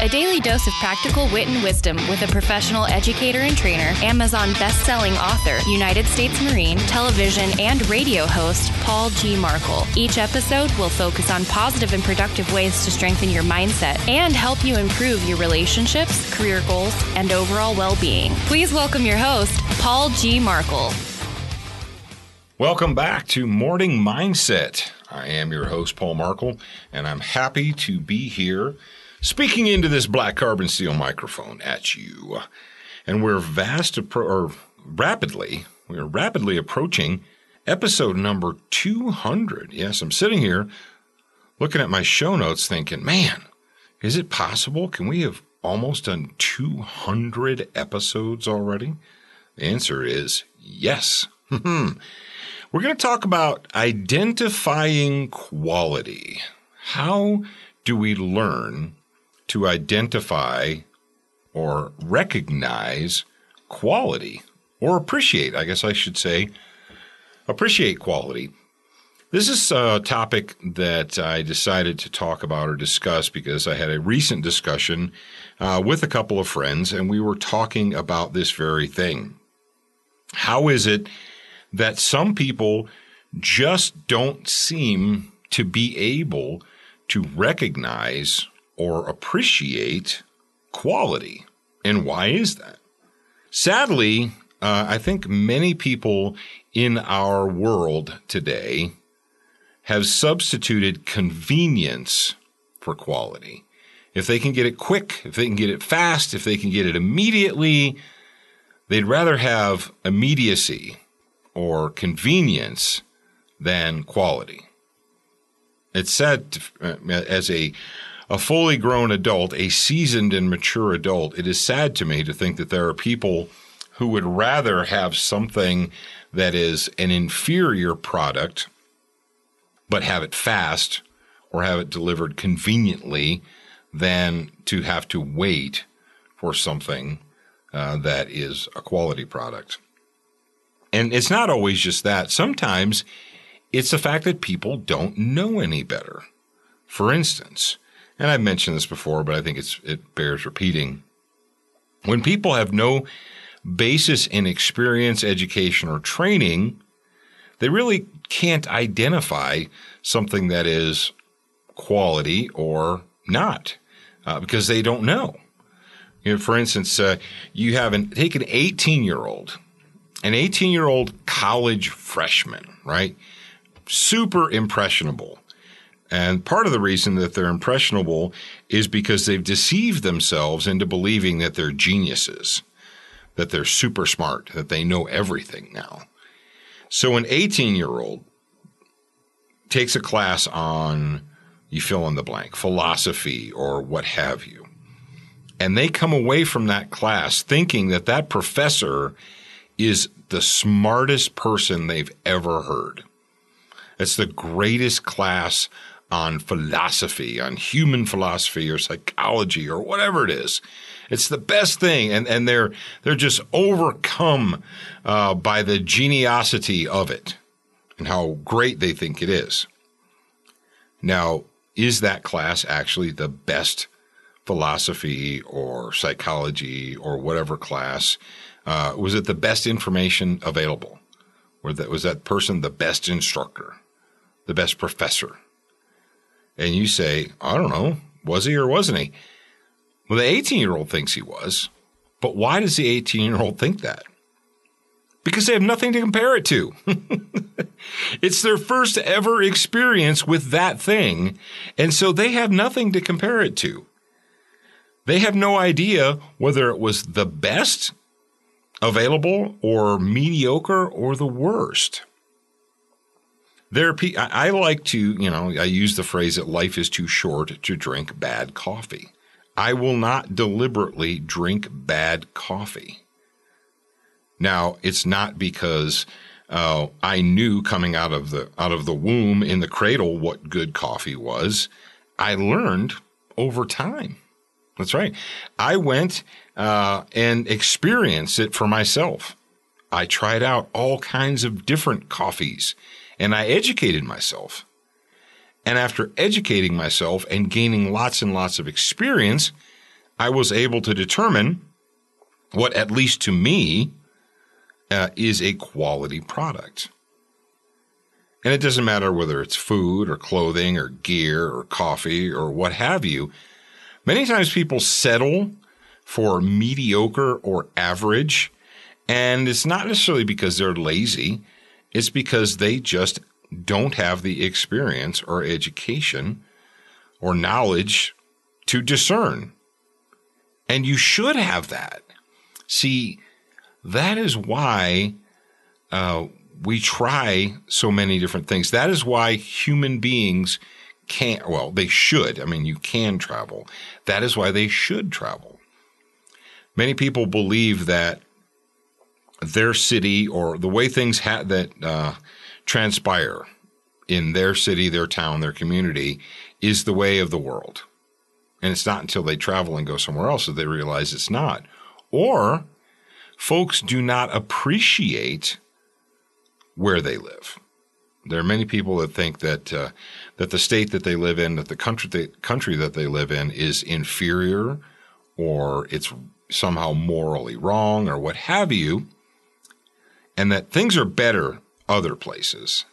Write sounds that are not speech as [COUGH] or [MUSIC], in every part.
A daily dose of practical wit and wisdom with a professional educator and trainer, Amazon best-selling author, United States Marine, television and radio host Paul G. Markel. Each episode will focus on positive and productive ways to strengthen your mindset and help you improve your relationships, career goals, and overall well-being. Please welcome your host, Paul G. Markel. Welcome back to Morning Mindset. I am your host, Paul Markel, and I'm happy to be here speaking into this black carbon steel microphone at you. And we're vast, appro- or rapidly, we're rapidly approaching episode number 200. Yes, I'm sitting here looking at my show notes thinking, man, is it possible? Can we have almost done 200 episodes already? The answer is yes. [LAUGHS] Hmm. We're going to talk about identifying quality. How do we learn to identify or recognize quality or appreciate? I guess I should say appreciate quality. This is a topic that I decided to talk about or discuss because I had a recent discussion uh, with a couple of friends and we were talking about this very thing. How is it that some people just don't seem to be able to recognize or appreciate quality. And why is that? Sadly, uh, I think many people in our world today have substituted convenience for quality. If they can get it quick, if they can get it fast, if they can get it immediately, they'd rather have immediacy or convenience than quality. It's said to, uh, as a a fully grown adult, a seasoned and mature adult, it is sad to me to think that there are people who would rather have something that is an inferior product, but have it fast or have it delivered conveniently than to have to wait for something uh, that is a quality product. And it's not always just that. Sometimes it's the fact that people don't know any better. For instance, and I've mentioned this before, but I think it's, it bears repeating. When people have no basis in experience, education, or training, they really can't identify something that is quality or not uh, because they don't know. You know, for instance, uh, you have an take an 18 year old, an 18 year old college freshman, right? Super impressionable. And part of the reason that they're impressionable is because they've deceived themselves into believing that they're geniuses, that they're super smart, that they know everything now. So an 18 year old takes a class on, you fill in the blank, philosophy or what have you. And they come away from that class thinking that that professor is the smartest person they've ever heard. It's the greatest class on philosophy, on human philosophy or psychology or whatever it is. It's the best thing, and and they're they're just overcome uh, by the geniosity of it and how great they think it is. Now, is that class actually the best philosophy or psychology or whatever class? Uh, was it the best information available? Or that was that person the best instructor, the best professor? And you say, I don't know, was he or wasn't he? Well, the 18 year old thinks he was. But why does the 18 year old think that? Because they have nothing to compare it to. [LAUGHS] it's their first ever experience with that thing. And so they have nothing to compare it to. They have no idea whether it was the best available or mediocre or the worst. There are pe- I I like to, you know, I use the phrase that life is too short to drink bad coffee. I will not deliberately drink bad coffee. Now, it's not because uh, I knew coming out of the out of the womb in the cradle what good coffee was. I learned over time. That's right. I went uh, and experienced it for myself. I tried out all kinds of different coffees and I educated myself. And after educating myself and gaining lots and lots of experience, I was able to determine what, at least to me, uh, is a quality product. And it doesn't matter whether it's food or clothing or gear or coffee or what have you. Many times people settle for mediocre or average. And it's not necessarily because they're lazy. It's because they just don't have the experience or education or knowledge to discern. And you should have that. See, that is why uh, we try so many different things. That is why human beings can't, well, they should. I mean, you can travel. That is why they should travel. Many people believe that their city or the way things ha- that uh, transpire in their city, their town, their community is the way of the world. And it's not until they travel and go somewhere else that they realize it's not. Or folks do not appreciate where they live. There are many people that think that uh, that the state that they live in, that the country the country that they live in, is inferior, or it's somehow morally wrong, or what have you, and that things are better other places,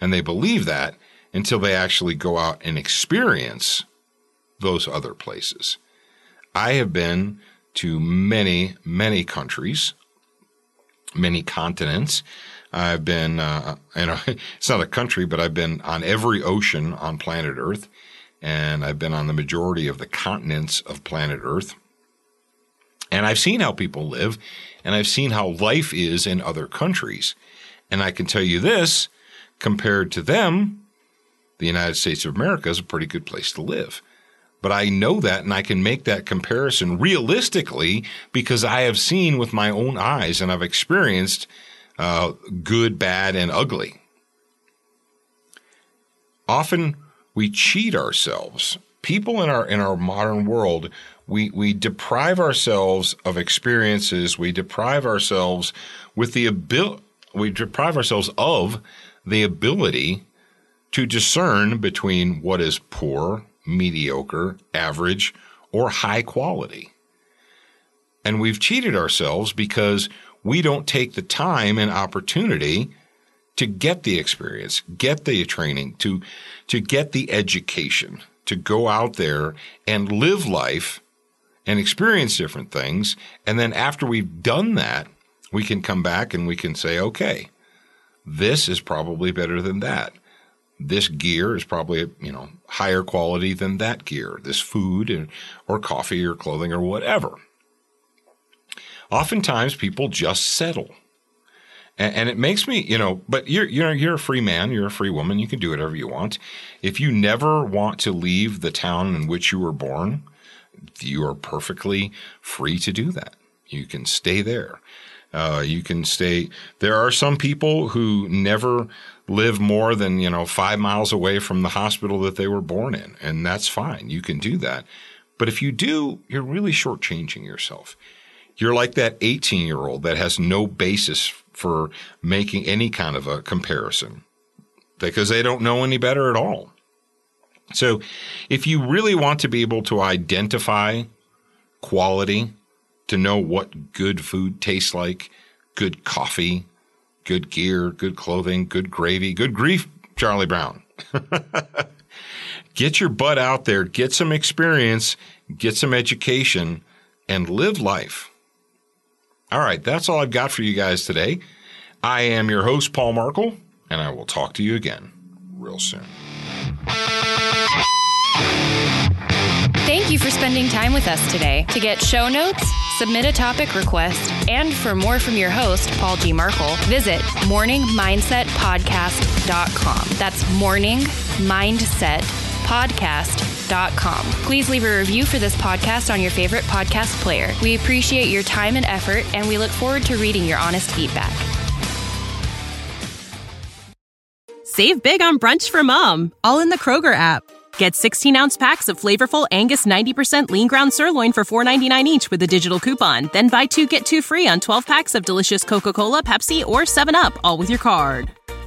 and they believe that until they actually go out and experience those other places. I have been to many, many countries, many continents. I've been, uh, you [LAUGHS] know, it's not a country, but I've been on every ocean on planet Earth, and I've been on the majority of the continents of planet Earth. And I've seen how people live, and I've seen how life is in other countries. And I can tell you this compared to them, the United States of America is a pretty good place to live. But I know that and I can make that comparison realistically because I have seen with my own eyes and I've experienced uh, good, bad, and ugly. Often we cheat ourselves. People in our in our modern world, we we deprive ourselves of experiences. We deprive ourselves with the ability. We deprive ourselves of the ability to discern between what is poor mediocre, average, or high quality. And we've cheated ourselves because we don't take the time and opportunity to get the experience, get the training, to, to get the education, to go out there and live life and experience different things. And then after we've done that, we can come back and we can say, okay, this is probably better than that. This gear is probably you know higher quality than that gear this food or coffee or clothing or whatever. Oftentimes people just settle and, and, it makes me you know but you're you're you're a free man you're a free woman you can do whatever you want if you never want to leave the town in which you were born you are perfectly free to do that you can stay there uh, you can stay. There are some people who never live more than you know five miles away from the hospital that they were born in, and that's fine. You can do that. But if you do, you're really shortchanging yourself. You're like that 18 year old that has no basis for making any kind of a comparison because they don't know any better at all. So, if you really want to be able to identify quality to know what good food tastes like, good coffee, good gear, good clothing, good gravy, good grief, Charlie Brown. [LAUGHS] get your butt out there, get some experience, get some education, and live life. All right, that's all I've got for you guys today. I am your host, Paul Markel, and I will talk to you again real soon. Thank you for spending time with us today. To get show notes, submit a topic request, and for more from your host, Paul G. Markel, visit morningmindsetpodcast.com. That's morning mindset podcast.com. Please leave a review for this podcast on your favorite podcast player. We appreciate your time and effort, and we look forward to reading your honest feedback. Save big on brunch for mom, all in the Kroger app. Get 16 ounce packs of flavorful Angus 90% lean ground sirloin for $4.99 each with a digital coupon. Then buy two get two free on 12 packs of delicious Coca Cola, Pepsi, or 7UP, all with your card.